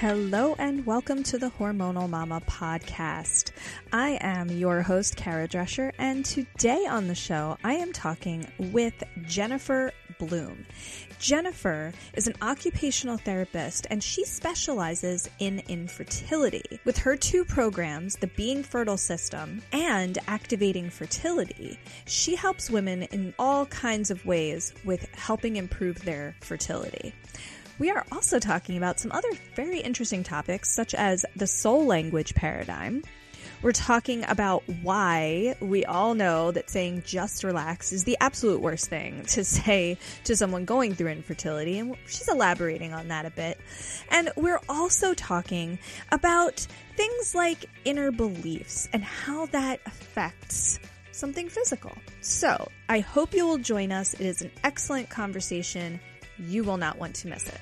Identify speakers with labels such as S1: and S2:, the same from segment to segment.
S1: Hello and welcome to the Hormonal Mama podcast. I am your host, Kara Drescher, and today on the show, I am talking with Jennifer Bloome. Jennifer is an occupational therapist and she specializes in infertility. With her two programs, the Being Fertile System and Activating Fertility, she helps women in all kinds of ways with helping improve their fertility. We are also talking about some other very interesting topics, such as the soul language paradigm. We're talking about why we all know that saying just relax is the absolute worst thing to say to someone going through infertility, and she's elaborating on that a bit. And we're also talking about things like inner beliefs and how that affects something physical. So I hope you will join us. It is an excellent conversation. You will not want to miss it.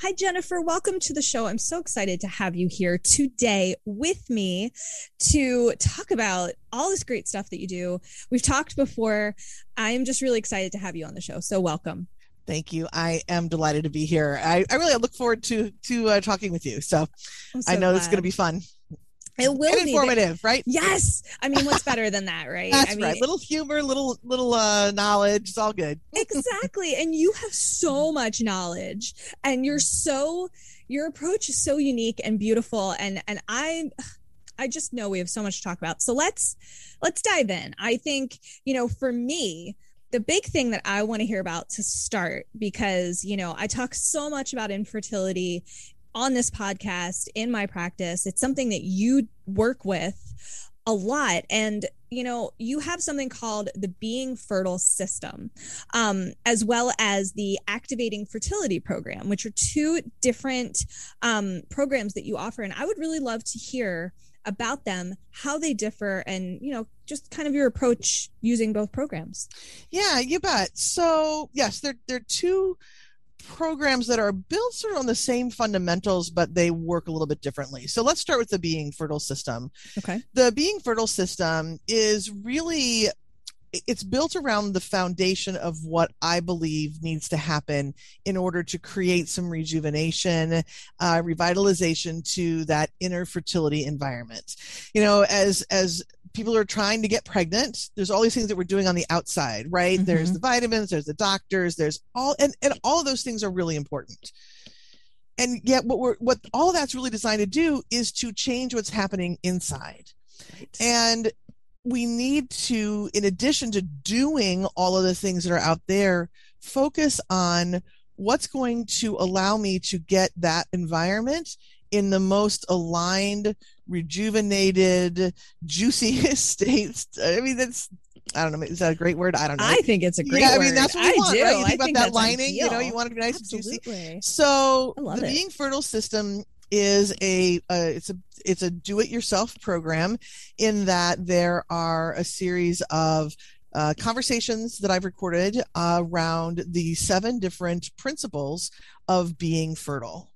S1: Hi, Jennifer. Welcome to the show. I'm so excited to have you here today with me to talk about all this great stuff that you do. We've talked before. I'm just really excited to have you on the show. So, welcome.
S2: Thank you. I am delighted to be here. I, I really look forward to to uh, talking with you. So, so I know it's going to be fun.
S1: It will
S2: and
S1: be
S2: informative, right?
S1: Yes. I mean, what's better than that, right?
S2: That's
S1: I mean,
S2: right. Little humor, little little uh, knowledge. It's all good.
S1: exactly. And you have so much knowledge, and you're so your approach is so unique and beautiful. And and I I just know we have so much to talk about. So let's let's dive in. I think you know, for me. The big thing that I want to hear about to start, because, you know, I talk so much about infertility on this podcast in my practice. It's something that you work with a lot. And, you know, you have something called the Being Fertile System, um, as well as the Activating Fertility Program, which are two different um, programs that you offer. And I would really love to hear about them, how they differ, and, you know, just kind of your approach using both programs.
S2: Yeah, you bet. So, yes, they're, they're two programs that are built sort of on the same fundamentals, but they work a little bit differently. So let's start with the Being Fertile system.
S1: Okay.
S2: The Being Fertile system is really it's built around the foundation of what I believe needs to happen in order to create some rejuvenation, uh, revitalization to that inner fertility environment. You know, as as people are trying to get pregnant there's all these things that we're doing on the outside right mm-hmm. there's the vitamins there's the doctors there's all and, and all of those things are really important and yet what we're what all that's really designed to do is to change what's happening inside right. and we need to in addition to doing all of the things that are out there focus on what's going to allow me to get that environment in the most aligned, rejuvenated, juiciest states. I mean, that's I don't know. Is that a great word? I don't know.
S1: I think it's a great
S2: yeah,
S1: word.
S2: I mean, that's what you
S1: I
S2: want,
S1: do.
S2: right? You think
S1: I
S2: about
S1: think
S2: that lining,
S1: ideal.
S2: you know, you want it to be nice
S1: Absolutely.
S2: and juicy. So the
S1: it.
S2: Being Fertile system is a uh, it's a it's a do-it-yourself program in that there are a series of uh, conversations that I've recorded uh, around the seven different principles of being fertile.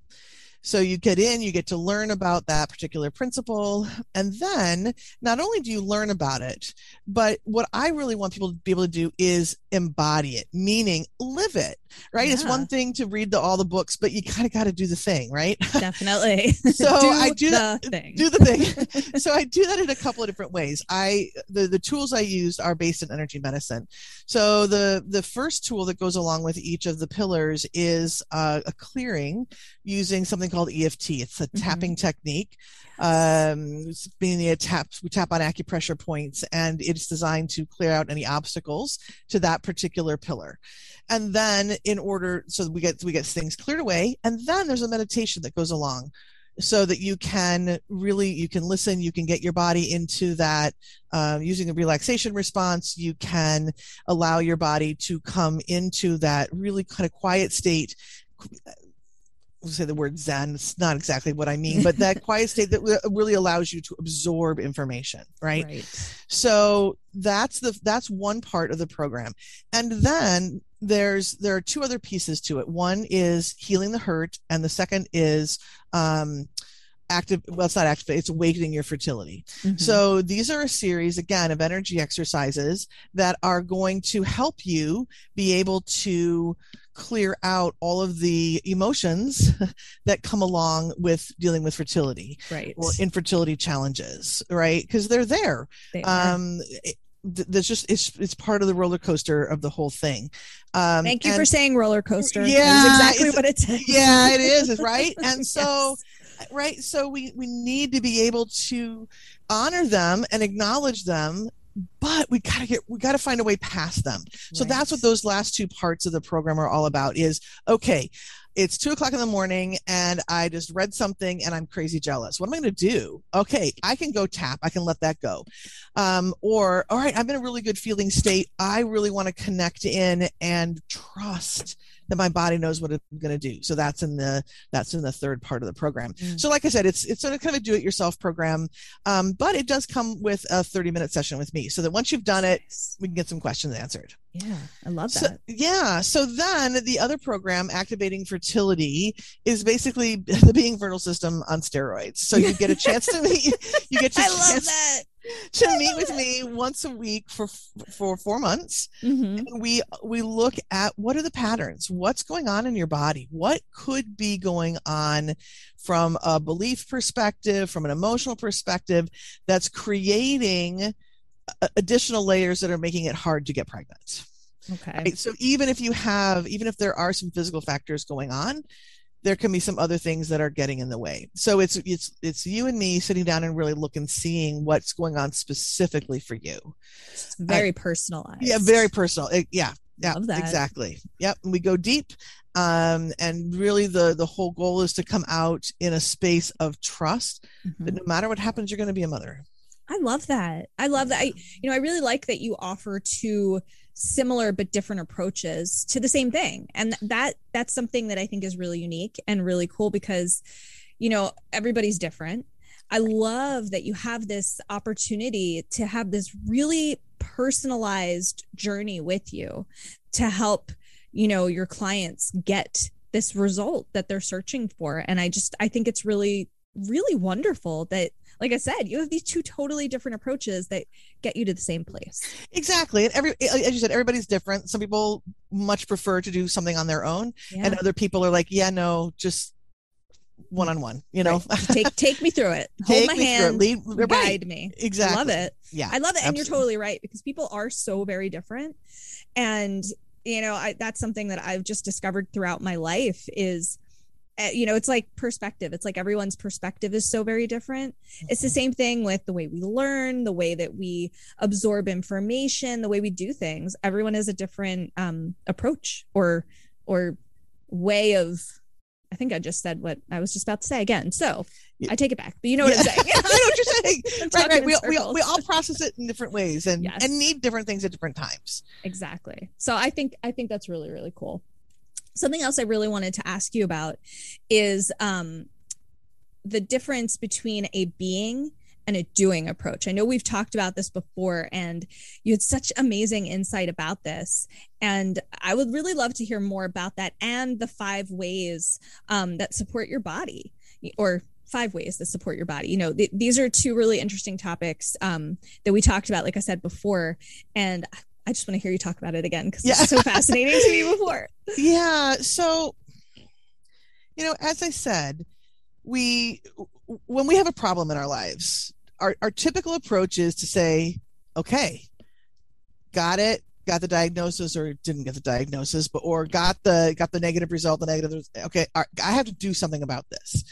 S2: So you get in, you get to learn about that particular principle. And then not only do you learn about it, but what I really want people to be able to do is embody it, meaning live it, right? Yeah. It's one thing to read the, all the books, but you kind of got to do the thing, right?
S1: Definitely.
S2: so
S1: do
S2: I do
S1: the
S2: that,
S1: thing.
S2: do the thing. so I do that in a couple of different ways. I, the, the tools I used are based in energy medicine. So the, the first tool that goes along with each of the pillars is uh, a clearing using something called EFT. It's a mm-hmm. tapping technique. Um, meaning it taps, we tap on acupressure points, and it's designed to clear out any obstacles to that particular pillar. And then, in order, so we get we get things cleared away, and then there's a meditation that goes along so that you can really you can listen you can get your body into that uh, using a relaxation response you can allow your body to come into that really kind of quiet state say the word zen it's not exactly what i mean but that quiet state that really allows you to absorb information right?
S1: right.
S2: So that's the that's one part of the program. And then there's there are two other pieces to it. One is healing the hurt and the second is um active well it's not active it's awakening your fertility
S1: Mhm.
S2: so these are a series again of energy exercises that are going to help you be able to clear out all of the emotions that come along with dealing with fertility
S1: right.
S2: or infertility challenges right because they're there
S1: They
S2: um it- th- there's just it's it's part of the roller coaster of the whole thing um
S1: Thank you for saying roller coaster.
S2: Yeah,
S1: exactly
S2: it's-
S1: what it says.
S2: yeah it is right and so
S1: Yes.
S2: Right? So we we need to be able to honor them and acknowledge them but we gotta get we gotta find a way past them. So that's what those last two parts of the program are all about is okay it's two o'clock in the morning and i just read something and i'm crazy jealous. What am i going to do? Okay i can go tap. I can let that go. Um, or all right i'm in a really good feeling state. I really want to connect in and trust that my body knows what it's going to do so that's in the that's in the third part of the program
S1: Mm.
S2: so like i said it's it's sort of kind of a do-it-yourself program um, but it does come with a 30 minute session with me so that once you've done it we can get some questions answered
S1: Yeah, I love
S2: so,
S1: that.
S2: yeah. So then the other program, Activating Fertility, is basically the being fertile system on steroids. So you get a chance to meet, you get to,
S1: I love
S2: chance
S1: that.
S2: to meet with me once a week for for four months.
S1: Mhm.
S2: And we we look at what are the patterns, what's going on in your body, what could be going on from a belief perspective, from an emotional perspective, that's creating additional layers that are making it hard to get pregnant.
S1: Okay.
S2: Right? So even if you have, even if there are some physical factors going on, there can be some other things that are getting in the way. So it's it's it's you and me sitting down and really looking, seeing what's going on specifically for you.
S1: It's very personalized.
S2: Yeah, very personal. It- yeah, yeah, exactly. Yep, and we go deep, um, and really the the whole goal is to come out in a space of trust
S1: Mhm.
S2: that no matter what happens, you're going to be a mother.
S1: I love that. I love that. I, you know, I really like that you offer two similar but different approaches to the same thing, and that that's something that I think is really unique and really cool because, you know, everybody's different. I love that you have this opportunity to have this really personalized journey with you to help, you know, your clients get this result that they're searching for. And I just, I think it's really, really wonderful that like I said, you have these two totally different approaches that get you to the same place.
S2: Exactly, and every as you said, everybody's different. Some people much prefer to do something on their own,
S1: Yeah.
S2: and other people are like, yeah, no, just one on one. You know,
S1: Right. take take me through it. Hold my hand,
S2: Lead- right.
S1: guide me.
S2: exactly.
S1: I Love it.
S2: Yeah,
S1: I love it, and you're totally right because people are so very different, and you know I, that's something that I've just discovered throughout my life is. Uh, You know, it's like perspective. It's like everyone's perspective is so very different. It's the
S2: Mm-hmm.
S1: same thing with the way we learn, the way that we absorb information, the way we do things. Everyone has a different um, approach or or way of. I think I just said what I was just about to say again. So
S2: Yeah.
S1: I take it back. But you know what I'm
S2: Yeah.
S1: saying.
S2: I know what you're saying. Right, right. We, we, we all process it in different ways and
S1: Yes.
S2: and need different things at different times.
S1: exactly so i think i think that's really really cool something else i really wanted to ask you about is um the difference between a being and a doing approach. I know we've talked about this before and you had such amazing insight about this. And i would really love to hear more about that and the five ways um, that support your body or five ways that support your body. You know th- these are two really interesting topics um, that we talked about like i said before. And I just want to hear you talk about it again because
S2: Yeah.
S1: it's so fascinating to me before.
S2: Yeah. So, you know, as I said, we when we have a problem in our lives, our, our typical approach is to say, okay, got it, got the diagnosis or didn't get the diagnosis, but or got the got the negative result, the negative okay, I have to do something about this.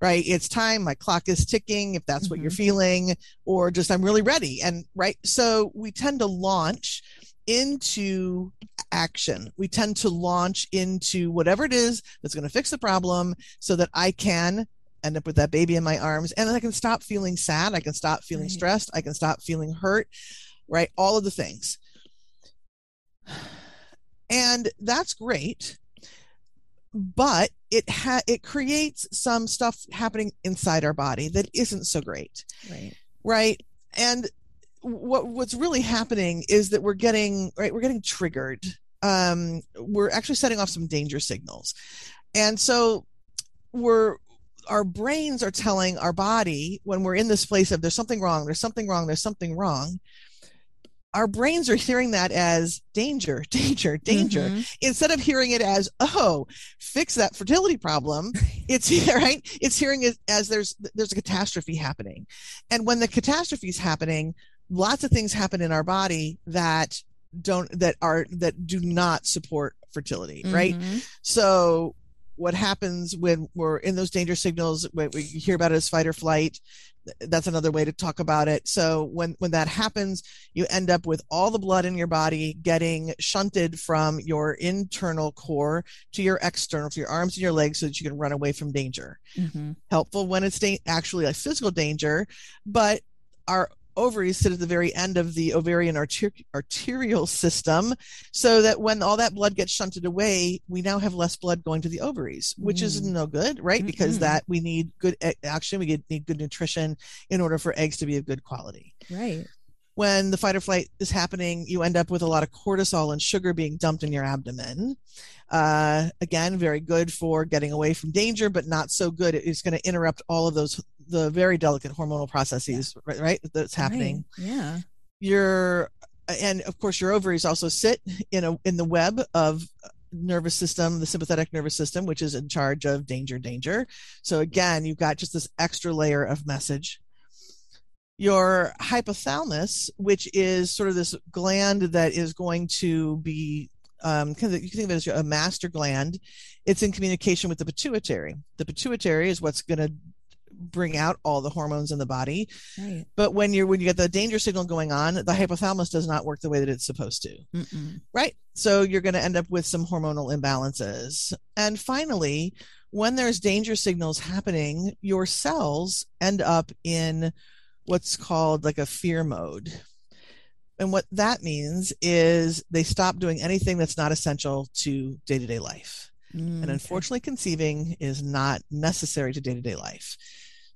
S2: Right? It's time, my clock is ticking, if that's what you're mm-hmm. feeling, or just I'm really ready. And right, so we tend to launch into action. We tend to launch into whatever it is that's going to fix the problem so that I can end up with that baby in my arms and I can stop feeling sad. I can stop feeling
S1: Right.
S2: stressed. I can stop feeling hurt, right? All of the things. And that's great. But it ha- it creates some stuff happening inside our body that isn't so great
S1: Right.
S2: right and what what's really happening is that we're getting right we're getting triggered um we're actually setting off some danger signals and so we're our brains are telling our body when we're in this place of there's something wrong, there's something wrong, there's something wrong. Our brains are hearing that as danger, danger, danger, mm-hmm. instead of hearing it as, oh, fix that fertility problem. It's right. It's hearing it as there's there's a catastrophe happening, and when the catastrophe is happening, lots of things happen in our body that don't that are that do not support fertility, mm-hmm. right? So what happens when we're in those danger signals when we hear about it as fight or flight that's another way to talk about it so when when that happens you end up with all the blood in your body getting shunted from your internal core to your external to your arms and your legs so that you can run away from danger mm-hmm. helpful when it's da- actually a physical danger but our ovaries sit at the very end of the ovarian arter- arterial system so that when all that blood gets shunted away we now have less blood going to the ovaries which mm. is no good right mm-hmm. because that we need good action we get, need good nutrition in order for eggs to be of good quality
S1: right
S2: when the fight or flight is happening, you end up with a lot of cortisol and sugar being dumped in your abdomen. Uh, again, very good for getting away from danger, but not so good. It's going to interrupt all of those the very delicate hormonal processes, yeah. right, right? That's happening.
S1: Right. Yeah.
S2: Your and of course your ovaries also sit in a in the web of nervous system, the sympathetic nervous system, which is in charge of danger, danger. So again, you've got just this extra layer of message. Your hypothalamus, which is sort of this gland that is going to be um, kind of, you can think of it as a master gland. It's in communication with the pituitary. The pituitary is what's going to bring out all the hormones in the body. Right. But when you're when you get the danger signal going on, the hypothalamus does not work the way that it's supposed to. Mm-mm. Right? So you're going to end up with some hormonal imbalances. And finally, when there's danger signals happening, your cells end up in what's called like a fear mode. And what that means is they stop doing anything that's not essential to day to day life. Mm, and unfortunately, okay. conceiving is not necessary to day to day life.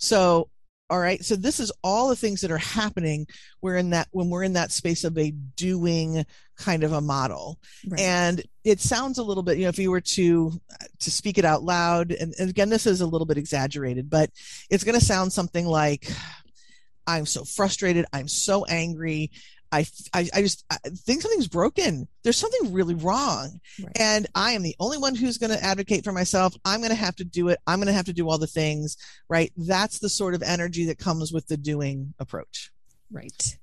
S2: So, all right. So this is all the things that are happening. We're in that when we're in that space of a doing kind of a model, right. and it sounds a little bit. You know, if you were to to speak it out loud, and, and again, this is a little bit exaggerated, but it's going to sound something like. I'm so frustrated. I'm so angry. I, I, I just I think something's broken. There's something really wrong. Right. And I am the only one who's going to advocate for myself. I'm going to have to do it. I'm going to have to do all the things, right? That's the sort of energy that comes with the doing approach.
S1: Right.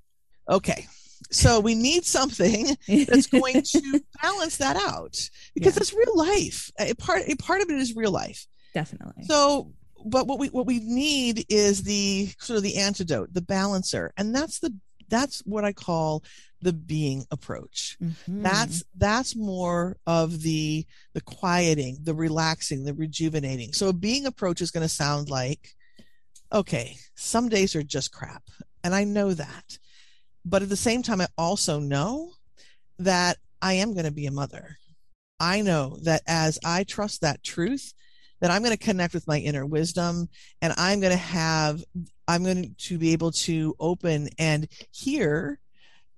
S2: Okay. So we need something that's going to balance that out because yeah. it's real life. A part, a part of it is real life.
S1: Definitely.
S2: So but what we what we need is the sort of the antidote, the balancer, and that's the that's what I call the being approach. Mm-hmm. That's that's more of the the quieting, the relaxing, the rejuvenating. So a being approach is going to sound like okay, some days are just crap, and I know that. But at the same time I also know that I am going to be a mother. I know that as I trust that truth, that I'm going to connect with my inner wisdom and I'm going to have, I'm going to be able to open and hear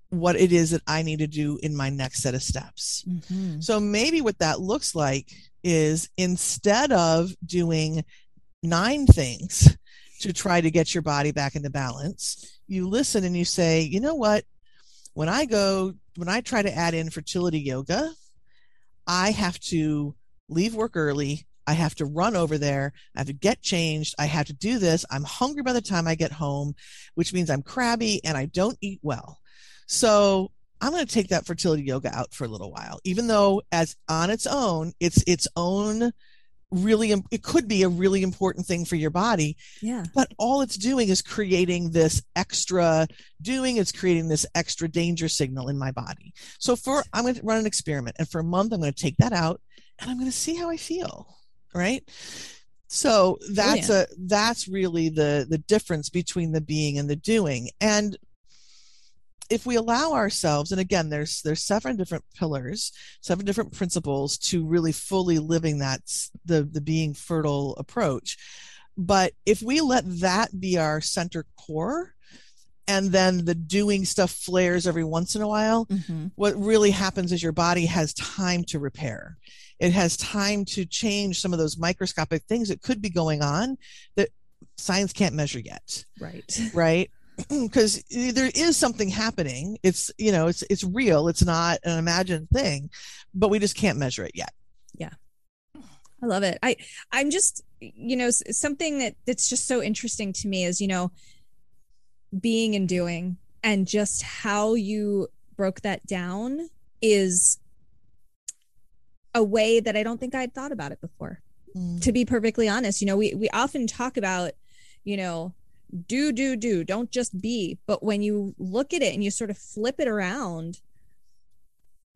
S2: what it is that I need to do in my next set of steps. Mm-hmm. So maybe what that looks like is instead of doing nine things to try to get your body back into balance, you listen and you say, you know what? When I go, when I try to add in fertility yoga, I have to leave work early I have to run over there. I have to get changed. I have to do this. I'm hungry by the time I get home, which means I'm crabby and I don't eat well. So I'm going to take that fertility yoga out for a little while, even though as on its own, it's its own really it could be a really important thing for your body
S1: yeah
S2: but all it's doing is creating this extra doing it's creating this extra danger signal in my body so for i'm going to run an experiment and for a month i'm going to take that out and i'm going to see how i feel right? So that's a that's really the the difference between the being and the doing. And if we allow ourselves and again there's there's seven different pillars seven different principles to really fully living that the the being fertile approach. But if we let that be our center core and then the doing stuff flares every once in a while,
S1: Mm-hmm.
S2: what really happens is your body has time to repair. It has time to change some of those microscopic things that could be going on that science can't measure yet,
S1: Right.
S2: right? Because there is something happening. It's you know it's it's real. It's not an imagined thing, but we just can't measure it yet. Yeah.
S1: I love it. I I'm just you know something that that's just so interesting to me is you know being and doing and just how you broke that down is a way that I don't think I'd thought about it before.
S2: Mm.
S1: To be perfectly honest, you know, we we often talk about, you know, do do do, don't just be, but when you look at it and you sort of flip it around,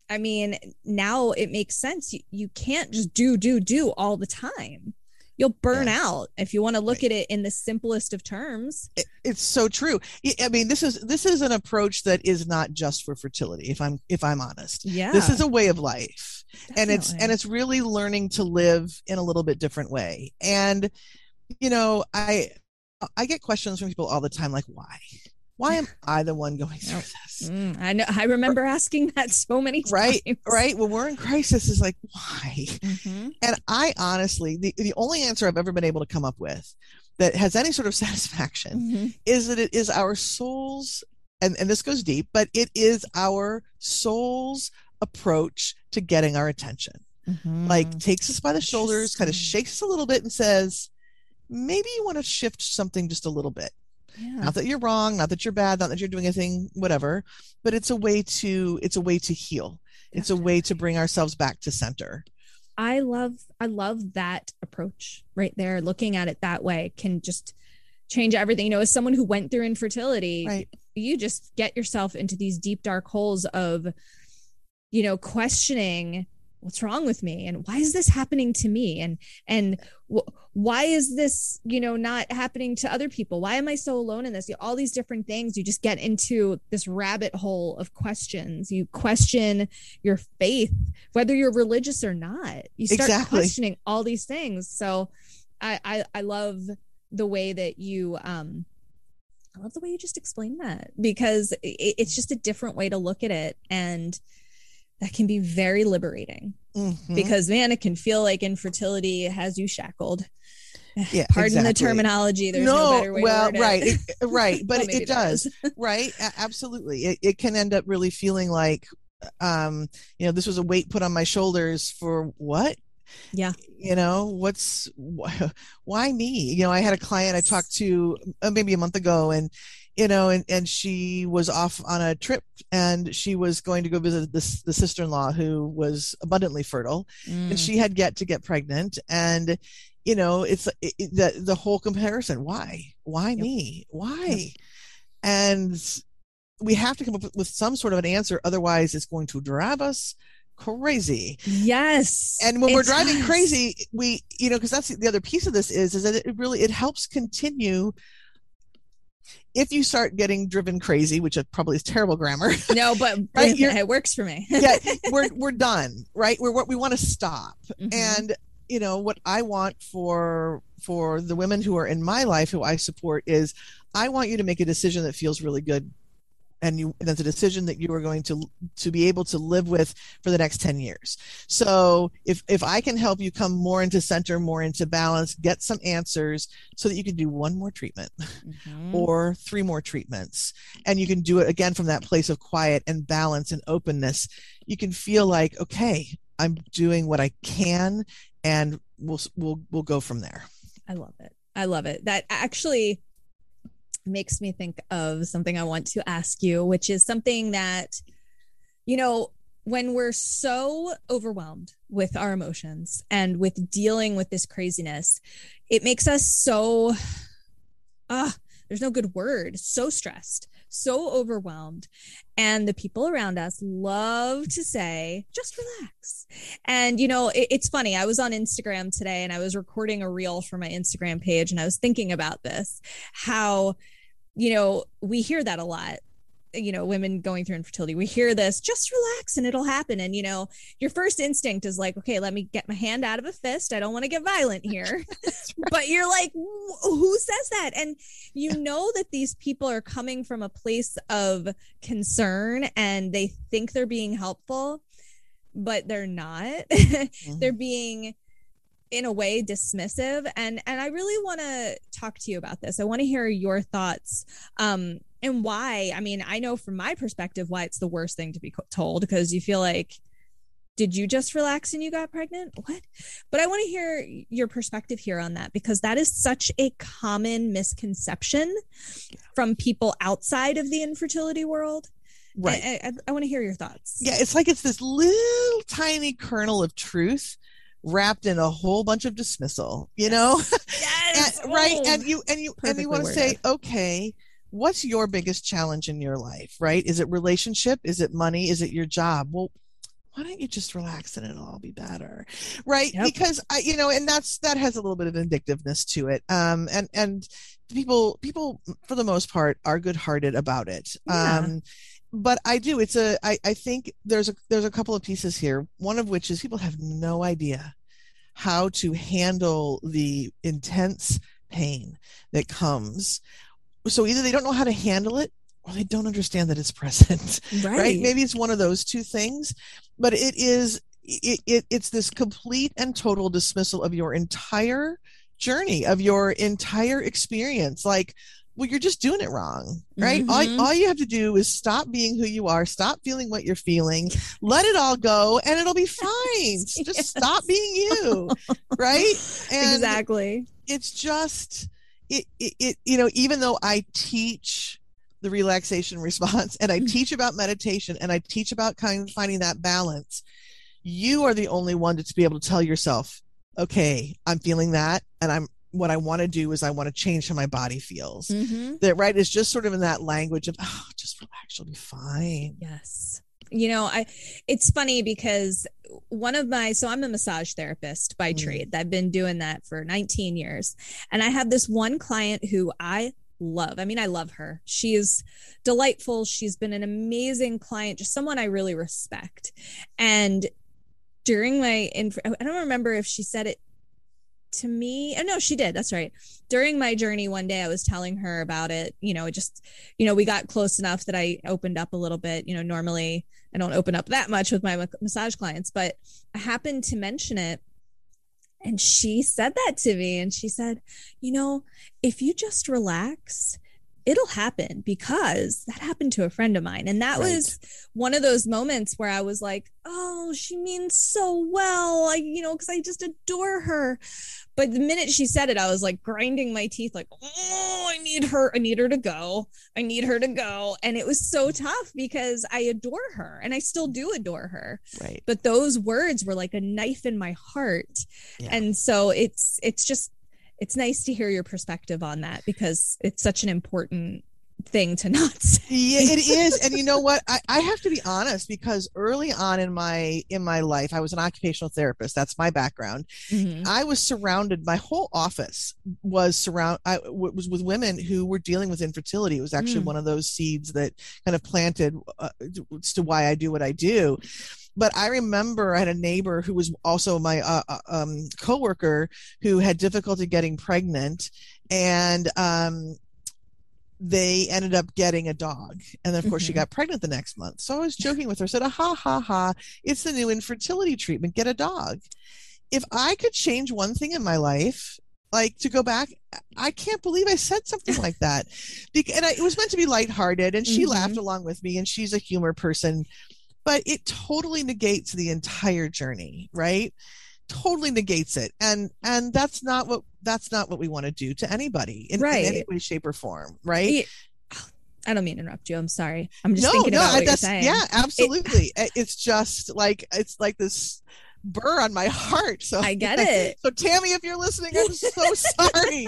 S1: I mean, now it makes sense. You, you can't just do, do, do all the time. You'll burn
S2: Yes.
S1: out if you want to look
S2: Right.
S1: at it in the simplest of terms.
S2: It- it's so true. I- I mean, this is this is an approach that is not just for fertility. If I'm if I'm honest,
S1: Yeah.
S2: this is a way of life. and it's and it's really learning to live in a little bit different way and you know i i get questions from people all the time like why why am i the one going through this
S1: Mm, I know. I remember asking that so many times.
S2: right Right. when we're in crisis is like why
S1: Mhm.
S2: and i honestly the, the only answer i've ever been able to come up with that has any sort of satisfaction
S1: Mhm.
S2: is that it is our souls and, and this goes deep but it is our soul's approach to getting our attention like
S1: Mhm.
S2: takes us by the shoulders, kind of shakes us a little bit and says, maybe you want to shift something just a little bit.
S1: Yeah.
S2: Not that you're wrong, not that you're bad, not that you're doing anything, whatever, but it's a way to it's a way to heal. It's a way to bring ourselves back to center.
S1: I love I love that approach right there. Looking at it that way can just change everything. You know, as someone who went through infertility,
S2: Right.
S1: you just get yourself into these deep dark holes of you know questioning what's wrong with me? And why is this happening to me? And and wh- why is this you know not happening to other people? Why am i so alone in this? You- all these different things you just get into this rabbit hole of questions. You question your faith whether you're religious or not. You start
S2: Exactly.
S1: questioning all these things. So I, I i love the way that you um i love the way you just explained that because it, it's just a different way to look at it. And that can be very liberating
S2: Mhm.
S1: because man it can feel like infertility has you shackled
S2: Yeah,
S1: pardon the terminology there's no, better way
S2: well, right,
S1: it.
S2: right, but
S1: Well,
S2: it, it does, right? Absolutely, it, it can end up really feeling like, um, you know, this was a weight put on my shoulders for what?
S1: Yeah.
S2: you know, what's wh- why me? You know, I had a client I talked to uh, maybe a month ago, and you know, and and she was off on a trip, and she was going to go visit this the sister in law who was abundantly fertile, and
S1: Mm,
S2: she had yet to get pregnant. And you know it's it, it- the the whole comparison why? Why
S1: Yep.
S2: me? Why? And we have to come up with- with some sort of an answer. Otherwise it's going to drive us crazy.
S1: Yes.
S2: And when we're driving
S1: does.
S2: crazy we you know because that's the other piece of this is is that it really it helps continue if you start getting driven crazy which probably is terrible grammar.
S1: No but
S2: Right,
S1: it, works for me.
S2: Yeah we're we're done right? We're what we want to stop.
S1: Mhm.
S2: and you know what i want for for the women who are in my life who i support is i want you to make a decision that feels really good and you and that's a decision that you are going to to be able to live with for the next 10 years so if if i can help you come more into center more into balance get some answers so that you can do one more treatment
S1: Mhm.
S2: or three more treatments and you can do it again from that place of quiet and balance and openness you can feel like okay i'm doing what i can and we'll we'll we'll go from there
S1: I love it. I love it. That actually makes me think of something I want to ask you, which is something that, you know, when we're so overwhelmed with our emotions and with dealing with this craziness, it makes us so, ah, there's no good word, so stressed, so overwhelmed. And the people around us love to say, just relax. And, you know, it, it's funny. I was on Instagram today and I was recording a reel for my Instagram page and I was thinking about this how, you know, we hear that a lot you know women going through infertility. We hear this just relax and it'll happen. And you know your first instinct is like okay let me get my hand out of a fist. I don't want to get violent here. Right. but you're like who says that? And you know that these people are coming from a place of concern and they think they're being helpful but they're not. Mm-hmm. they're being in a way dismissive. And and i really want to talk to you about this. I want to hear your thoughts um and why i mean i know from my perspective why it's the worst thing to be told because you feel like did you just relax and you got pregnant? What? But i want to hear your perspective here on that because that is such a common misconception from people outside of the infertility world.
S2: Right.
S1: I, I, I want to hear your thoughts.
S2: Yeah it's like it's this little tiny kernel of truth wrapped in a whole bunch of dismissal you know?
S1: Yes.
S2: and, right and you and you and you want to say okay what's your biggest challenge in your life? Right? Is it relationship? Is it money? Is it your job? Well why don't you just relax and it'll all be better? Right? Yep. because i you know and that's that has a little bit of vindictiveness to it. Um and and people people for the most part are good hearted about it. Yeah. um but i do it's a I, I think there's a there's a couple of pieces here one of which is people have no idea how to handle the intense pain that comes. So either they don't know how to handle it or they don't understand that it's present right, right? maybe it's one of those two things but it is it, it it's this complete and total dismissal of your entire journey of your entire experience. Like well you're just doing it wrong right mm-hmm. all, all you have to do is stop being who you are stop feeling what you're feeling let it all go and it'll be fine yes. just stop being you right
S1: and exactly
S2: it's just it, it, it you know even though i teach the relaxation response and i mm. teach about meditation and i teach about kind of finding that balance you are the only one to be able to tell yourself okay i'm feeling that and i'm what i want to do is i want to change how my body feels. Mm-hmm. that right is just sort of in that language of oh just relax you'll be fine.
S1: Yes. You know i it's funny because one of my so i'm a massage therapist by mm. trade. I've been doing that for 19 years. And i have this one client who i love. I mean i love her. She is delightful. She's been an amazing client just someone i really respect. And during my i don't remember if she said it to me. Oh no, she did. That's right. During my journey one day I was telling her about it, you know, it just you know, we got close enough that I opened up a little bit, you know, normally I don't open up that much with my massage clients, but I happened to mention it and she said that to me and she said, "You know, if you just relax it'll happen because that happened to a friend of mine. And that right. was one of those moments where I was like, oh, she means so well. I, you know, because I just adore her. But the minute she said it, I was like grinding my teeth, like, oh, I need her. I need her to go. I need her to go. And it was so tough because I adore her and I still do adore her.
S2: Right.
S1: But those words were like a knife in my heart. Yeah. And so it's, it's just, it's nice to hear your perspective on that because it's such an important thing to not say.
S2: Yeah, it is. And you know what? I, I have to be honest because early on in my in my life, I was an occupational therapist. That's my background. Mm-hmm. I was surrounded. My whole office was surround. I w- was with women who were dealing with infertility. It was actually mm. one of those seeds that kind of planted uh, as to why I do what I do but I remember I had a neighbor who was also my uh, uh, um, coworker who had difficulty getting pregnant, and um, they ended up getting a dog, and then of course mm-hmm. she got pregnant the next month. So I was joking with her, said, "Ha ha ha! It's the new infertility treatment. Get a dog." If I could change one thing in my life, like to go back i can't believe i said something like that and I, it was meant to be lighthearted and she mm-hmm. laughed along with me and she's a humor person but it totally negates the entire journey right totally negates it and and that's not what that's not what we want to do to anybody in, right. in any way shape or form right
S1: I don't mean to interrupt you. I'm sorry. I'm just no, thinking no, about what you're saying.
S2: Yeah, absolutely. It, it's just like it's like this burr on my heart. So
S1: I get it.
S2: So Tammy, if you're listening, I'm so sorry.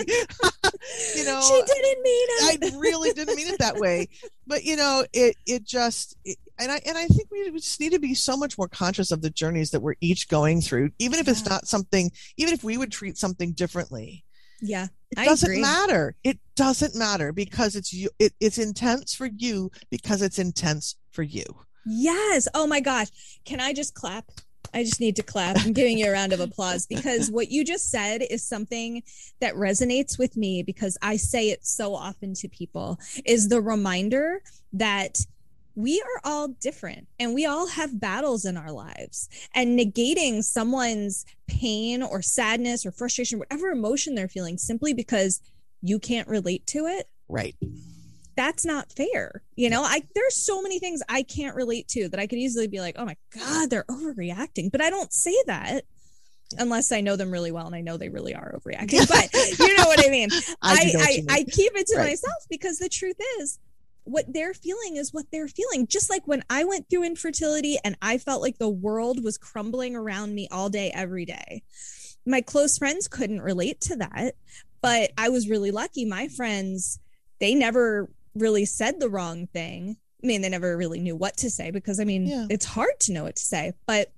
S2: you know,
S1: she didn't mean
S2: it. I really didn't mean it that way. But you know, it it just it, and I and I think we just need to be so much more conscious of the journeys that we're each going through, even if yeah. it's not something, even if we would treat something differently.
S1: Yeah.
S2: It
S1: I
S2: doesn't
S1: agree.
S2: matter. It doesn't matter because it's you it, it's intense for you because it's intense for you.
S1: Yes. Oh my gosh. Can I just clap? I just need to clap. I'm giving you a round of applause because what you just said is something that resonates with me because I say it so often to people is the reminder that we are all different and we all have battles in our lives and negating someone's pain or sadness or frustration whatever emotion they're feeling simply because you can't relate to it
S2: Right.
S1: that's not fair. You know, I there's so many things I can't relate to that I could easily be like, "Oh my god, they're overreacting." But I don't say that unless I know them really well and I know they really are overreacting. But you know what I mean?
S2: I
S1: I I,
S2: mean.
S1: I keep it to
S2: Right.
S1: myself because the truth is what they're feeling is what they're feeling. Just like when I went through infertility and I felt like the world was crumbling around me all day, every day. My close friends couldn't relate to that, but I was really lucky. My friends, they never really said the wrong thing. I mean, they never really knew what to say because I mean,
S2: Yeah.
S1: it's hard to know what to say, but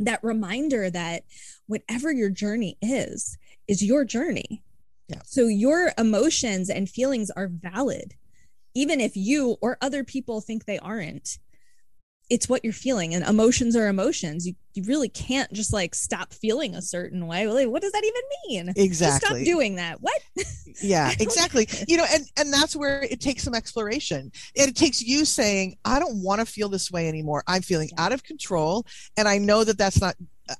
S1: that reminder that whatever your journey is, is your journey.
S2: Yeah.
S1: So your emotions and feelings are valid, even if you or other people think they aren't. It's what you're feeling, and emotions are emotions. You you really can't just like stop feeling a certain way. Like, what does that even mean? Just
S2: Exactly.
S1: stop doing that. What?
S2: yeah exactly you know and and that's where it takes some exploration it takes you saying i don't want to feel this way anymore i'm feeling
S1: Yeah.
S2: out of control and i know that that's not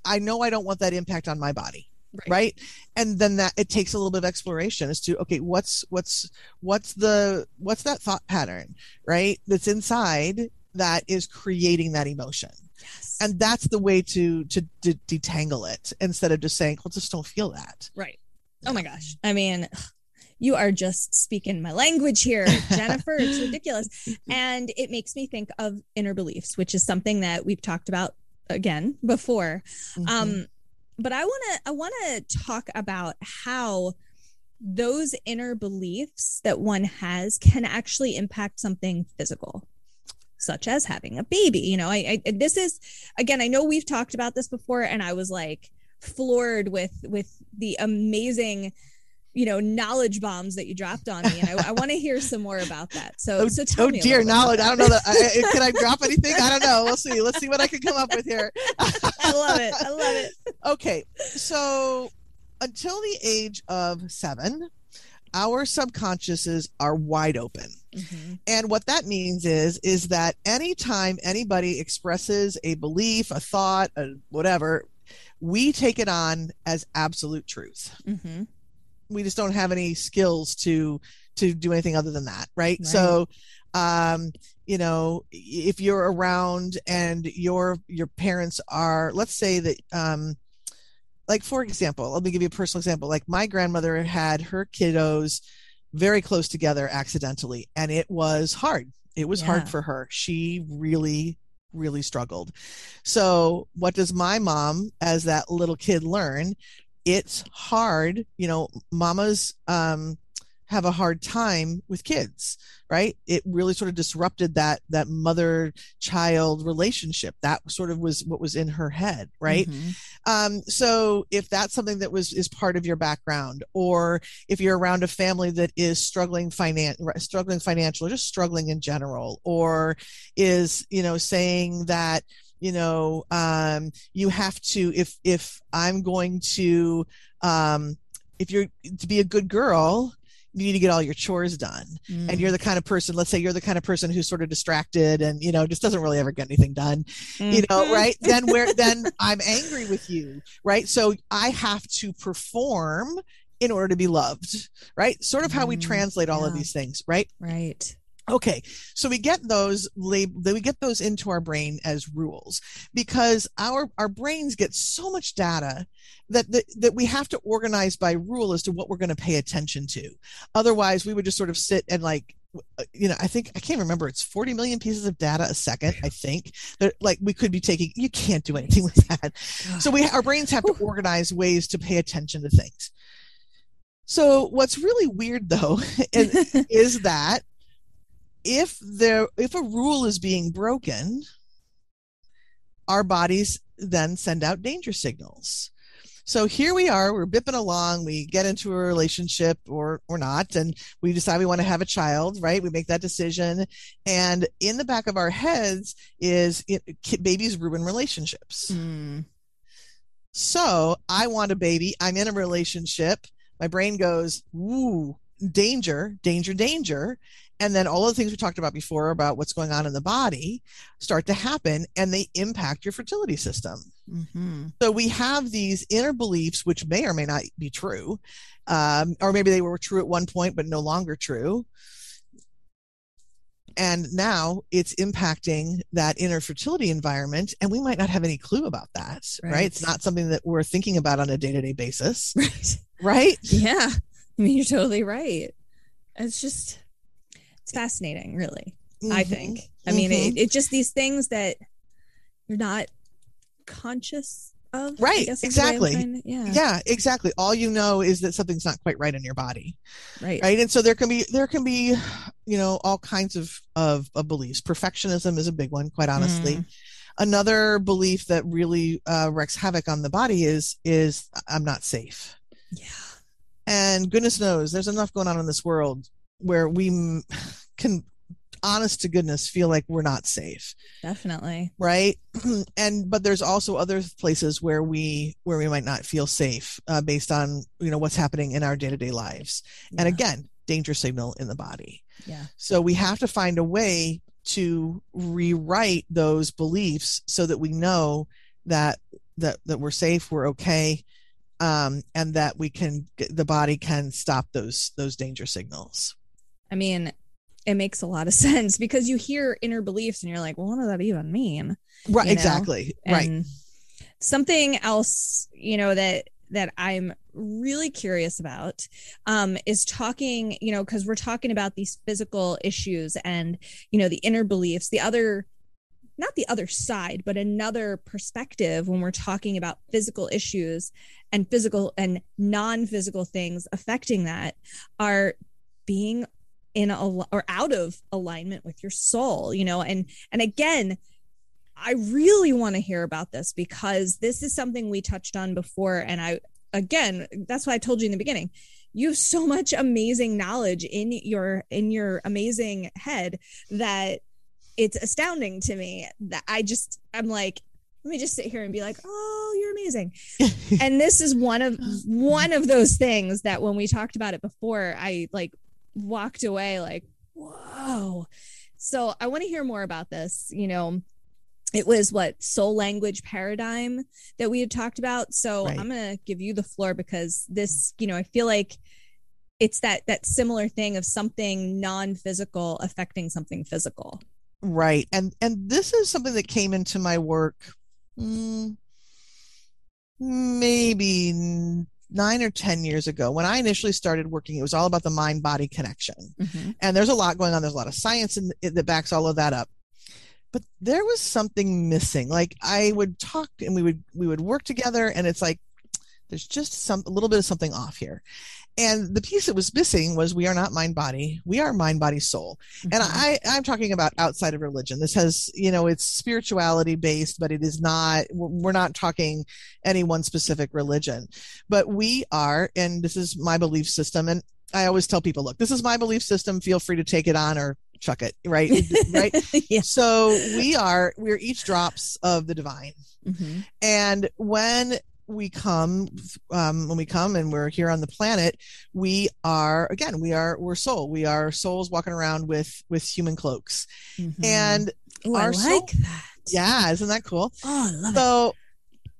S2: i know i don't want that impact on my body right. and then that it takes a little bit of exploration as to okay what's what's what's the what's that thought pattern right that's inside that is creating that emotion
S1: Yes.
S2: and that's the way to to, to detangle it instead of just saying well just don't feel that
S1: Right. Oh my gosh. I mean, you are just speaking my language here, Jennifer. it's ridiculous. And it makes me think of inner beliefs, which is something that we've talked about again before.
S2: Mhm.
S1: Um, but I want to I want to talk about how those inner beliefs that one has can actually impact something physical such as having a baby you know I, I this is again i know we've talked about this before and i was like floored with with the amazing you know knowledge bombs that you dropped on me and i, I want to hear some more about that. So
S2: Oh,
S1: so tell
S2: oh
S1: me
S2: dear knowledge i don't know that I, can i drop anything? I don't know. We'll see. Let's see what i can come up with here.
S1: I love it. I love it.
S2: Okay so until the age of seven our subconsciouses are wide open.
S1: Mhm.
S2: and what that means is is that anytime anybody expresses a belief a thought a whatever we take it on as absolute truth.
S1: Mhm.
S2: We just don't have any skills to to do anything other than that right,
S1: Right.
S2: so um you know if you're around and your your parents are let's say that um like for example let me give you a personal example. Like my grandmother had her kiddos very close together accidentally and it was hard. It was
S1: Yeah.
S2: hard for her. She really really struggled. So what does my mom as that little kid learn it's hard you know mamas um have a hard time with kids right? It really sort of disrupted that that mother child relationship. That sort of was what was in her head right?
S1: Mhm.
S2: um, so if that's something that was is part of your background or if you're around a family that is struggling finan- struggling financial or just struggling in general or is you know saying that you know um, you have to if if i'm going to um, if you're to be a good girl you need to get all your chores done. And you're the kind of person let's say you're the kind of person who's sort of distracted and you know just doesn't really ever get anything done you know
S1: Mhm.
S2: right? Then where then i'm angry with you right? So i have to perform in order to be loved right? Sort of how we
S1: Mm,
S2: translate all of these things right?
S1: Right
S2: okay so we get those lab- we get those into our brain as rules because our our brains get so much data that that, that we have to organize by rule as to what we're going to pay attention to. Otherwise we would just sort of sit and like uh, you know i think i can't remember it's 40 million pieces of data a second i think that like we could be taking you can't do anything with that. So we our brains have to organize ways to pay attention to things. So what's really weird though is, is that if there if a rule is being broken our bodies then send out danger signals So here we are, we're bipping along, we get into a relationship or or not, and we decide we want to have a child, right? We make that decision. And in the back of our heads is it, babies ruin relationships.
S1: Mm.
S2: So I want a baby. I'm in a relationship. My brain goes, "Ooh, danger, danger, danger." And then all of the things we talked about before about what's going on in the body start to happen and they impact your fertility system.
S1: Mm-hmm.
S2: So we have these inner beliefs, which may or may not be true, um, or maybe they were true at one point, but no longer true. And now it's impacting that inner fertility environment, and we might not have any clue about that, right?
S1: Right.
S2: It's not something that we're thinking about on a day to day basis,
S1: Right.
S2: right?
S1: Yeah. I mean, you're totally right. It's just, it's fascinating, really. I
S2: Mhm.
S1: think. I mean,
S2: Mhm.
S1: it, it's just these things that you're not conscious of.
S2: Right,
S1: guess is the way I'm
S2: exactly.
S1: yeah.
S2: yeah, exactly. All you know is that something's not quite right in your body.
S1: Right.
S2: right and so there can be there can be you know all kinds of of, of beliefs perfectionism is a big one quite honestly
S1: Mm.
S2: another belief that really uh, wreaks havoc on the body is is i'm not safe
S1: Yeah.
S2: and goodness knows there's enough going on in this world where we can honest to goodness feel like we're not safe
S1: Definitely.
S2: right and but there's also other places where we where we might not feel safe uh, based on you know what's happening in our day-to-day lives and again danger signal in the body
S1: Yeah.
S2: so we have to find a way to rewrite those beliefs so that we know that that that we're safe, we're okay, um, and that we can the body can stop those those danger signals.
S1: I mean, it makes a lot of sense because you hear inner beliefs and you're like, well, what does that even mean?
S2: Right,
S1: You know,
S2: exactly. right.
S1: Something else, you know, that that I'm really curious about um, is talking, you know, because we're talking about these physical issues and, you know, the inner beliefs, the other, not the other side, but another perspective when we're talking about physical issues and physical and non physical things affecting that are being in a or out of alignment with your soul you know and and again I really want to hear about this because this is something we touched on before. And I, again, that's why I told you in the beginning, you have so much amazing knowledge in your, in your amazing head that it's astounding to me that I just, I'm like, let me just sit here and be like, oh, you're amazing. and this is one of, oh. one of those things that when we talked about it before, I like walked away like, whoa. So I want to hear more about this, you know, it was what soul language paradigm that we had talked about so
S2: Right.
S1: i'm going to give you the floor because this you know i feel like it's that that similar thing of something non-physical affecting something physical
S2: right. And and this is something that came into my work mm, maybe nine or ten years ago when I initially started working. It was all about the mind body connection. Mm-hmm. and there's a lot going on there's a lot of science in, that backs all of that up but there was something missing like i would talk and we would we would work together and it's like there's just some a little bit of something off here and the piece that was missing was we are not mind body we are mind body soul. And
S1: Mhm.
S2: i i'm talking about outside of religion. This has you know it's spirituality based but it is not we're not talking any one specific religion. But we are and this is my belief system and i always tell people look this is my belief system feel free to take it on or chuck it right? Right?
S1: Yeah.
S2: So we are we're each drops of the divine.
S1: Mhm.
S2: and when we come um, when we come and we're here on the planet we are again we are we're soul. We are souls walking around with with human cloaks.
S1: Mhm.
S2: and
S1: Ooh, i
S2: our
S1: like
S2: soul-
S1: that.
S2: Yeah isn't that cool?
S1: Oh i love it.
S2: So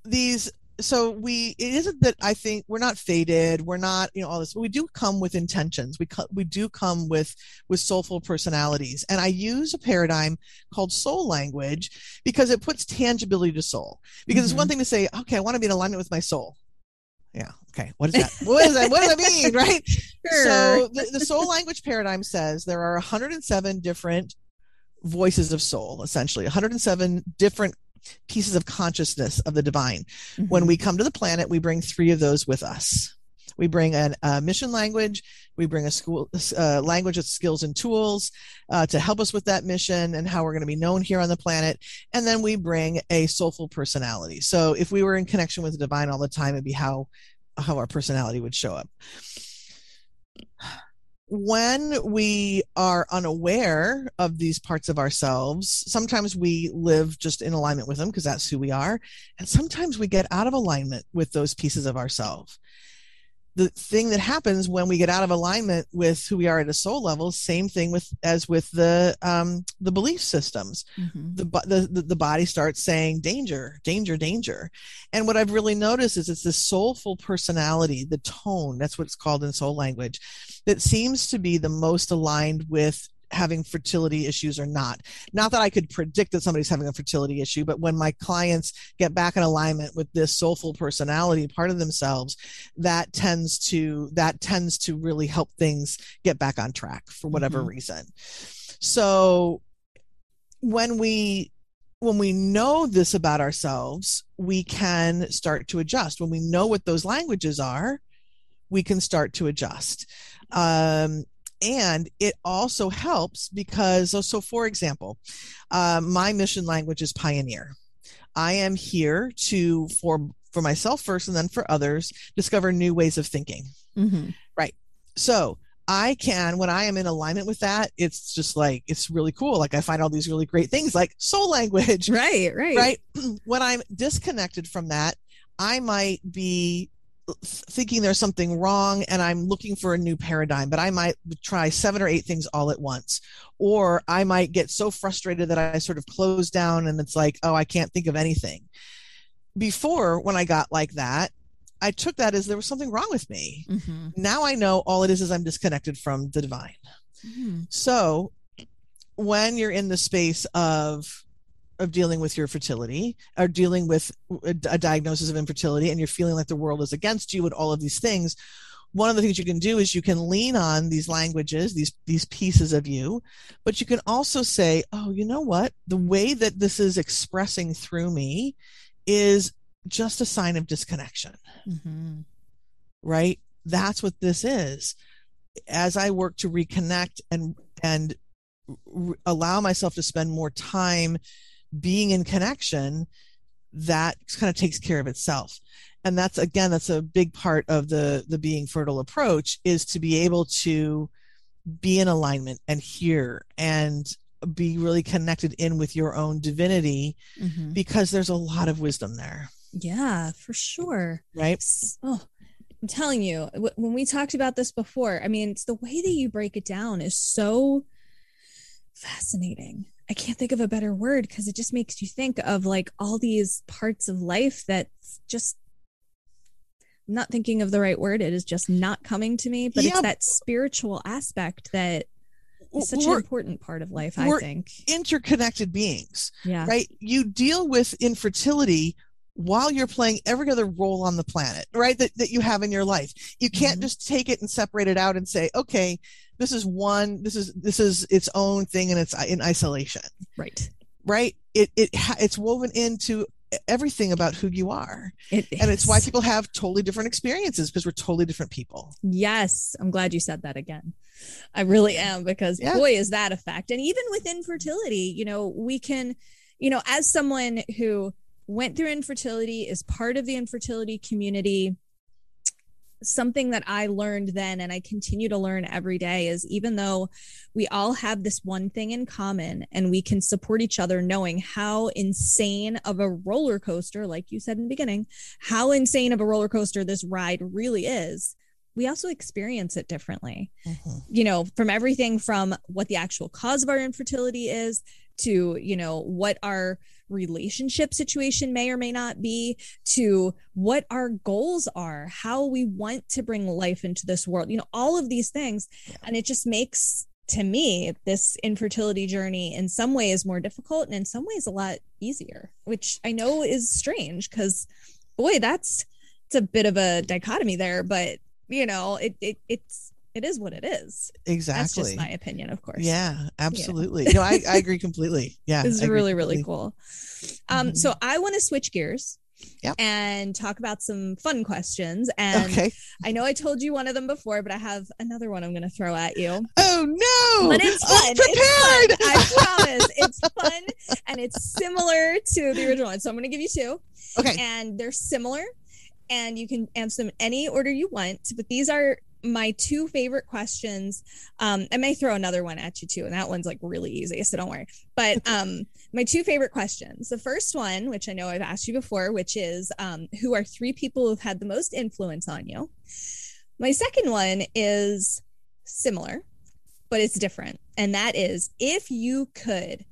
S2: these so we it isn't that i think we're not faded we're not you know all this but we do come with intentions. We co- we do come with with soulful personalities. And i use a paradigm called soul language because it puts tangibility to soul. Because it's one mm-hmm. thing to say okay i want to be in alignment with my soul. Yeah okay. What is that? What is that? What does that mean right?
S1: Sure.
S2: so the, the soul language paradigm says there are 107 different voices of soul essentially 107 different pieces of consciousness of the divine when
S1: Mhm.
S2: we come to the planet we bring three of those with us We bring a uh, mission language. We bring a school uh, language of skills and tools uh, to help us with that mission and how we're going to be known here on the planet. And then we bring a soulful personality. So if we were in connection with the divine all the time, it'd be how how our personality would show up when we are unaware of these parts of ourselves, sometimes we live just in alignment with them because that's who we are. And sometimes we get out of alignment with those pieces of ourselves the thing that happens when we get out of alignment with who we are at a soul level same thing with as with the um the belief systems mm-hmm. the, the the body starts saying danger danger danger and what i've really noticed is it's this soulful personality the tone that's what it's called in soul language that seems to be the most aligned with having fertility issues or not. Not that I could predict that somebody's having a fertility issue, but when my clients get back in alignment with this soulful personality part of themselves, that tends to that tends to really help things get back on track for whatever mm-hmm. reason. So when we when we know this about ourselves, we can start to adjust. When we know what those languages are, we can start to adjust. Um, and it also helps because so, so for example uh, my mission language is pioneer i am here to for for myself first and then for others discover new ways of thinking mm-hmm. right so I can, when I am in alignment with that, it's just like, it's really cool. Like I find all these really great things like soul language.
S1: Right, right.
S2: Right. when I'm disconnected from that, I might be thinking there's something wrong and I'm looking for a new paradigm, but I might try seven or eight things all at once. Or I might get so frustrated that I sort of close down and it's like, oh, I can't think of anything. Before, when I got like that, I took that as there was something wrong with me. Mm-hmm. Now I know all it is is I'm disconnected from the divine. Mm-hmm. So when you're in the space of of dealing with your fertility or dealing with a, a, diagnosis of infertility and you're feeling like the world is against you and all of these things one of the things you can do is you can lean on these languages these these pieces of you but you can also say oh you know what? The way that this is expressing through me is just a sign of disconnection. Mm-hmm. right? That's what this is. As i work to reconnect and and allow myself to spend more time being in connection that kind of takes care of itself. And that's again that's a big part of the the being fertile approach is to be able to be in alignment and hear and be really connected in with your own divinity mm-hmm. because there's a lot of wisdom there.
S1: Yeah for sure.
S2: Right?
S1: Oh i'm telling you when we talked about this before i mean it's the way that you break it down is so fascinating I can't think of a better word because it just makes you think of like all these parts of life that just I'm not thinking of the right word. It is just not coming to me, but yeah. it's that spiritual aspect that is such we're, an important part of life, I think.
S2: Interconnected beings.
S1: Yeah.
S2: Right. You deal with infertility while you're playing every other role on the planet, right? That, that you have in your life. You can't mm-hmm. just take it and separate it out and say, okay, this is one this is this is its own thing and it's in isolation.
S1: Right.
S2: Right? It it it's woven into everything about who you are. It and it's why people have totally different experiences because we're totally different people.
S1: Yes. I'm glad you said that again. I really am because yeah. boy is that a fact. And even with infertility you know we can you know as someone who went through infertility is part of the infertility community something that I learned then and I continue to learn every day is even though we all have this one thing in common and we can support each other knowing how insane of a roller coaster like you said in the beginning how insane of a roller coaster this ride really is we also experience it differently mm-hmm. you know from everything from what the actual cause of our infertility is to you know what our relationship situation may or may not be to what our goals are how we want to bring life into this world you know all of these things. And it just makes to me this infertility journey in some ways more difficult and in some ways a lot easier which i know is strange because boy that's it's a bit of a dichotomy there but you know it, it it's it is what it is.
S2: Exactly.
S1: That's just my opinion, of course.
S2: Yeah, absolutely. Yeah. no, I, I agree completely. Yeah.
S1: It's really, really cool. Um, mm-hmm. so I want to switch gears
S2: Yep.
S1: and talk about some fun questions. And
S2: Okay.
S1: I know I told you one of them before, but I have another one I'm going to throw at you.
S2: Oh no!
S1: But it's fun. It's fun. I promise. It's fun and it's similar to the original one. So I'm going to give you two,
S2: okay.
S1: and they're similar, and you can answer them any order you want. But these are my two favorite questions. Um, I may throw another one at you too, and that one's like really easy, so don't worry. But um, my two favorite questions. The first one, which I know I've asked you before, which is um, who are three people who've had the most influence on you? My second one is similar, but it's different. And that is if you could,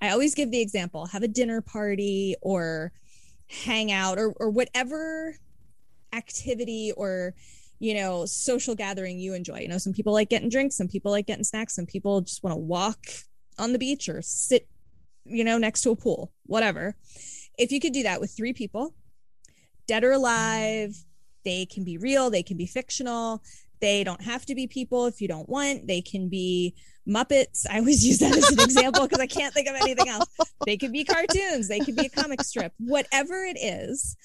S1: I always give the example have a dinner party or hang out or, or whatever activity or you know social gathering you enjoy. You know some people like getting drinks some people like getting snacks some people just want to walk on the beach or sit you know next to a pool whatever. If you could do that with three people dead or alive they can be real they can be fictional they don't have to be people if you don't want they can be muppets. I always use that as an example because i can't think of anything else. They could be cartoons they could be a comic strip whatever it is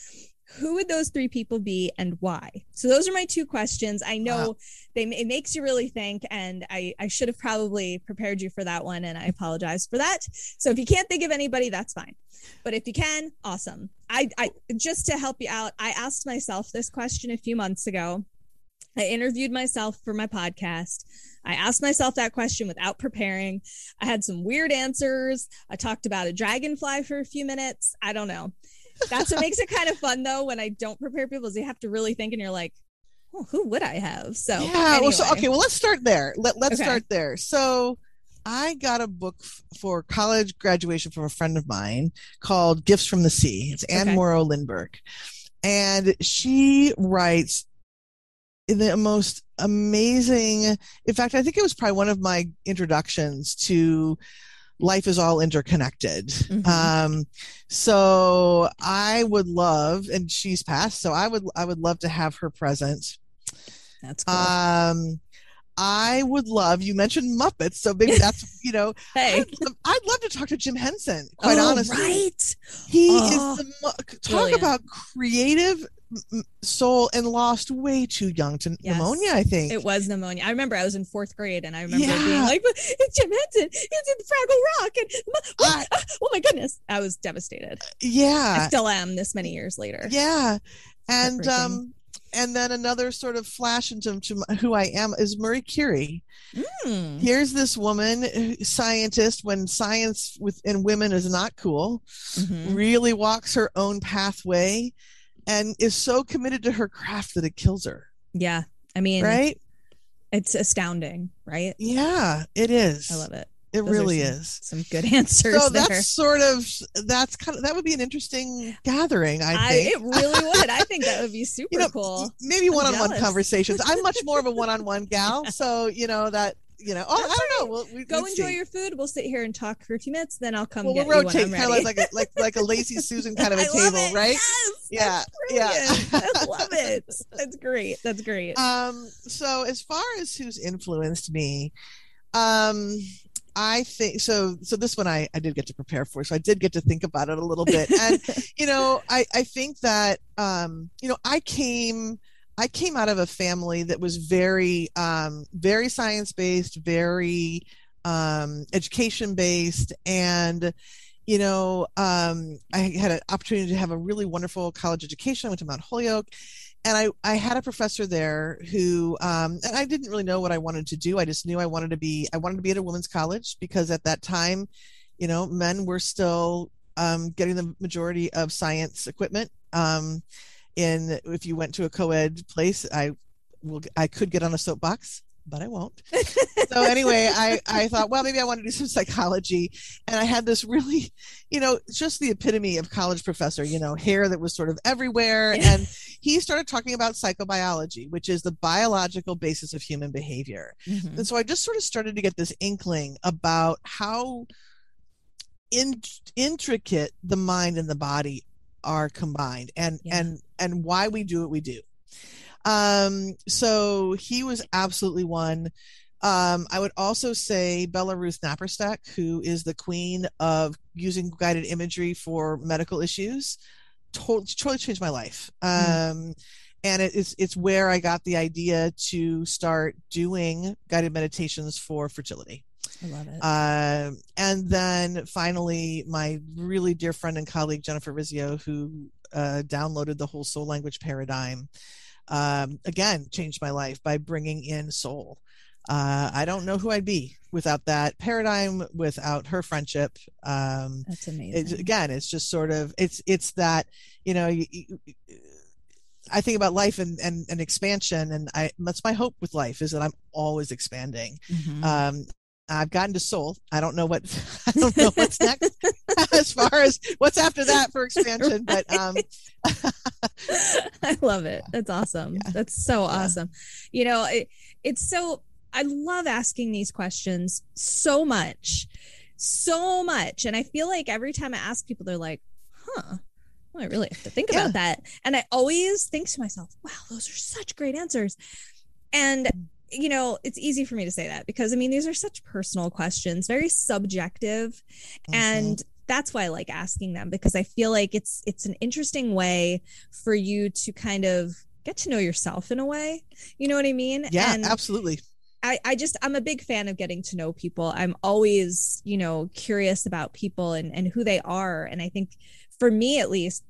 S1: who would those three people be and why so those are my two questions i know
S2: Wow.
S1: they it makes you really think and i i should have probably prepared you for that one and i apologize for that so if you can't think of anybody that's fine but if you can awesome i i just to help you out i asked myself this question a few months ago i interviewed myself for my podcast I asked myself that question without preparing. I had some weird answers. I talked about a dragonfly for a few minutes. I don't know. That's what makes it kind of fun though when I don't prepare people is you have to really think and you're like, oh, who would I have? So
S2: yeah. Well, so okay. Well, let's start there. Let Let's
S1: Okay.
S2: start there. So. I got a book f- for college graduation from a friend of mine called Gifts from the Sea. It's Anne
S1: Okay.
S2: Morrow Lindbergh. And she writes in the most amazing, in fact, I think it was probably one of my introductions to life is all interconnected.
S1: Mhm.
S2: Um, so I would love, and she's passed, so I would, I would love to have her present.
S1: that's cool.
S2: Um, I would love. You mentioned Muppets, so maybe that's you know.
S1: hey.
S2: I'd, love- I'd love to talk to Jim Henson. Quite
S1: Oh,
S2: honestly,
S1: right.
S2: he
S1: Oh,
S2: is the talk
S1: brilliant.
S2: about creative soul and lost way too young to
S1: Yes.
S2: pneumonia. I think.
S1: It was pneumonia. I remember I was in fourth grade and I remember being like, it's Jim Henson. It's in Fraggle Rock. And
S2: I-
S1: oh my goodness. I was devastated. Yeah, I
S2: yeah,
S1: still am this many years later.
S2: yeah, and um, and then another sort of flash into who I am is Marie Curie.
S1: Hmm.
S2: Here's this woman, uh, scientist, when science within women is not cool,
S1: Mhm.
S2: really walks her own pathway and is so committed to her craft that it kills her.
S1: Yeah. I mean,
S2: Right?
S1: it's astounding, right?
S2: Yeah, it is.
S1: I love it.
S2: It
S1: Those
S2: really
S1: some-
S2: is.
S1: Some good answers
S2: So
S1: there.
S2: that's sort of that's kind of that would be an interesting gathering, I
S1: I,
S2: think.
S1: it really would. I think that would be super
S2: you know,
S1: cool.
S2: maybe one-on-one conversations. I'm much more of a one-on-one gal, so you know that you know. Oh,
S1: That's
S2: I don't know. We'll, we,
S1: Go enjoy
S2: see.
S1: your food. We'll sit here and talk for a few minutes. Then I'll come
S2: Well, rotate kind of like like a, like like a lazy Susan kind of a
S1: I love
S2: table,
S1: it.
S2: right?
S1: Yes,
S2: Yeah,
S1: that's
S2: yeah.
S1: I love it. That's great. That's great.
S2: Um, so as far as who's influenced me, um, I think so. So this one I I did get to prepare for, so I did get to think about it a little bit, and you know, I I think that um, you know, I came. I came out of a family that was very, um, very science based, very um, education based, and you know, um, I had an opportunity to have a really wonderful college education. I went to Mount Holyoke, and I, I had a professor there who, um, and I didn't really know what I wanted to do. I just knew I wanted to be, I wanted to be at a women's college because at that time, you know, men were still um, getting the majority of science equipment. Um, in if you went to a co-ed place, I will, I could get on a soapbox, but I won't. so anyway, I, I thought, well, maybe I want to do some psychology. And I had this really, you know, just the epitome of college professor, you know, hair that was sort of everywhere. And he started talking about psychobiology, which is the biological basis of human behavior.
S1: Mhm.
S2: And so I just sort of started to get this inkling about how in, intricate the mind and the body are combined and
S1: Yeah.
S2: and and why we do what we do. Um so he was absolutely one. Um, I would also say Belleruth Naparstek, who is the queen of using guided imagery for medical issues. totally totally changed my life. Mm. Um, and it, it's it's where I got the idea to start doing guided meditations for fertility.
S1: I love it.
S2: Uh, and then finally, my really dear friend and colleague Jennifer Rizzio, who uh, downloaded the whole soul language paradigm, um, again changed my life by bringing in soul. Uh, I don't know who I'd be without that paradigm, without her friendship.
S1: Um, That's amazing.
S2: It, again, it's just sort of it's it's that you know. You, you, I think about life and, and, and expansion, and I that's my hope with life is that I'm always expanding. Mm-hmm. Um, I've gotten to soul. I don't know what I don't know what's next as far as what's after that for expansion, right. but um
S1: I love it. That's awesome. Yeah. That's so yeah. awesome. You know, it, it's so I love asking these questions so much. So much. And I feel like every time I ask people they're like, "Huh, well, I really have to think yeah. about that. And I always think to myself, wow, those are such great answers. And you know, it's easy for me to say that because I mean, these are such personal questions, very subjective. Mm-hmm. And that's why I like asking them because I feel like it's it's an interesting way for you to kind of get to know yourself in a way. You know what I mean?
S2: Yeah, and absolutely.
S1: I, I just I'm a big fan of getting to know people. I'm always, you know, curious about people and, and who they are. And I think for me at least,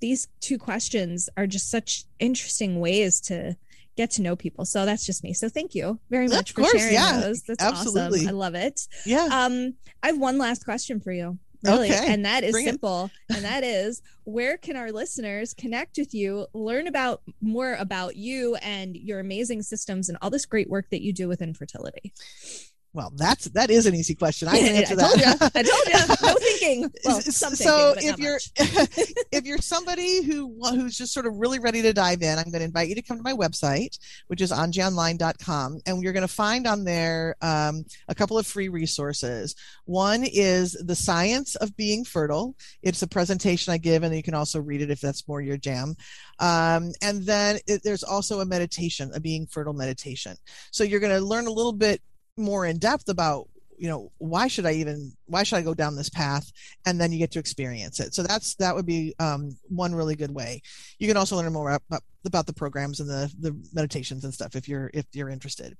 S1: these two questions are just such interesting ways to get to know people. So that's just me. So thank you very much of for course, sharing yeah, those. That's absolutely. awesome. I love it.
S2: Yeah.
S1: Um, I have one last question for you. Really, okay. and that is Bring simple. and that is where can our listeners connect with you, learn about more about you and your amazing systems and all this great work that you do with infertility?
S2: Well, that's that is an easy question. I can answer that.
S1: I told that. You. I told you. No thinking. Well, some
S2: so
S1: thinking,
S2: if you're if you're somebody who who's just sort of really ready to dive in, I'm going to invite you to come to my website, which is anjionline.com, and you're going to find on there um, a couple of free resources. One is the science of being fertile. It's a presentation I give, and you can also read it if that's more your jam. Um, and then it, there's also a meditation, a being fertile meditation. So you're going to learn a little bit more in depth about you know why should i even why should i go down this path? And then you get to experience it. So that's that would be um, one really good way. You can also learn more about, about the programs and the the meditations and stuff if you're if you're interested.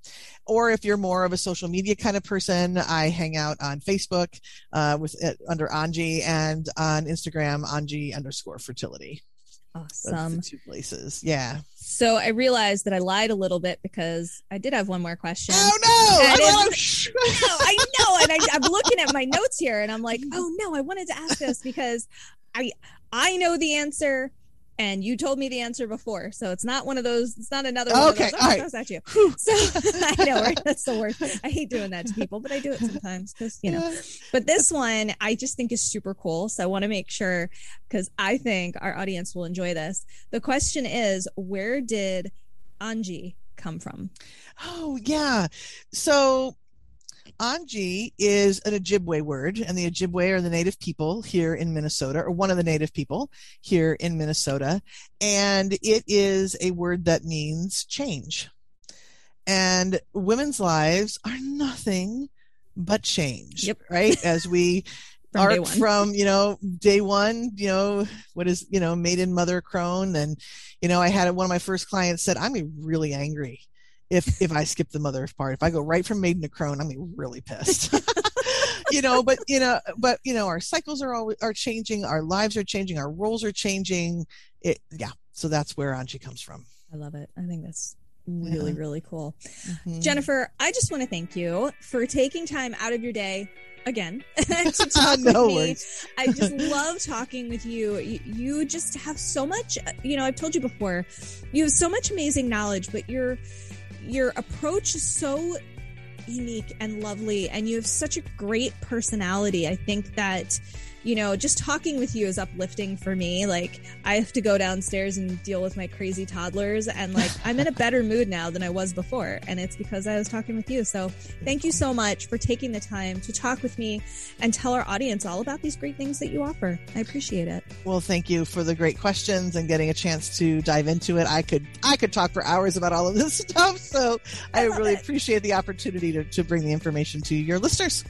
S2: Or if you're more of a social media kind of person i hang out on facebook uh, with it under anji and on instagram anji underscore fertility
S1: Awesome.
S2: two places. Yeah.
S1: So I realized that I lied a little bit because I did have one more question.
S2: Oh no! I,
S1: no, I know, and I, I'm looking at my notes here, and I'm like, oh no, I wanted to ask this because I I know the answer, and you told me the answer before, so it's not one of those. It's not another one
S2: okay,
S1: of those. Oh, right. at you. So I know right? that's the worst. I hate doing that to people, but I do it sometimes because you know. But this one I just think is super cool, so I want to make sure because I think our audience will enjoy this. The question is, where did Anji come from?
S2: Oh yeah, so Anji is an Ojibwe word, and the Ojibwe are the native people here in Minnesota, or one of the native people here in Minnesota. And it is a word that means change. And women's lives are nothing but change,
S1: yep.
S2: right? As we from from you know day one you know what is you know maiden mother crone and you know i had one of my first clients said i'm really angry if if I skip the mother part. If I go right from maiden to crone, I'm really pissed. you know, but you know, but you know, our cycles are always are changing, our lives are changing, our roles are changing. It yeah. So that's where Anji comes from.
S1: I love it. I think that's really, yeah. really cool. Mm-hmm. Jennifer, I just want to thank you for taking time out of your day again to talk no with me. I just love talking with you. you. You just have so much, you know, I've told you before, you have so much amazing knowledge, but you're your approach is so unique and lovely and you have such a great personality. I think that you know, just talking with you is uplifting for me. Like, I have to go downstairs and deal with my crazy toddlers, and like, I'm in a better mood now than I was before. And it's because I was talking with you. So, thank you so much for taking the time to talk with me and tell our audience all about these great things that you offer. I appreciate it.
S2: Well, thank you for the great questions and getting a chance to dive into it. I could, I could talk for hours about all of this stuff. So, I, I really it. appreciate the opportunity to, to bring the information to your listeners.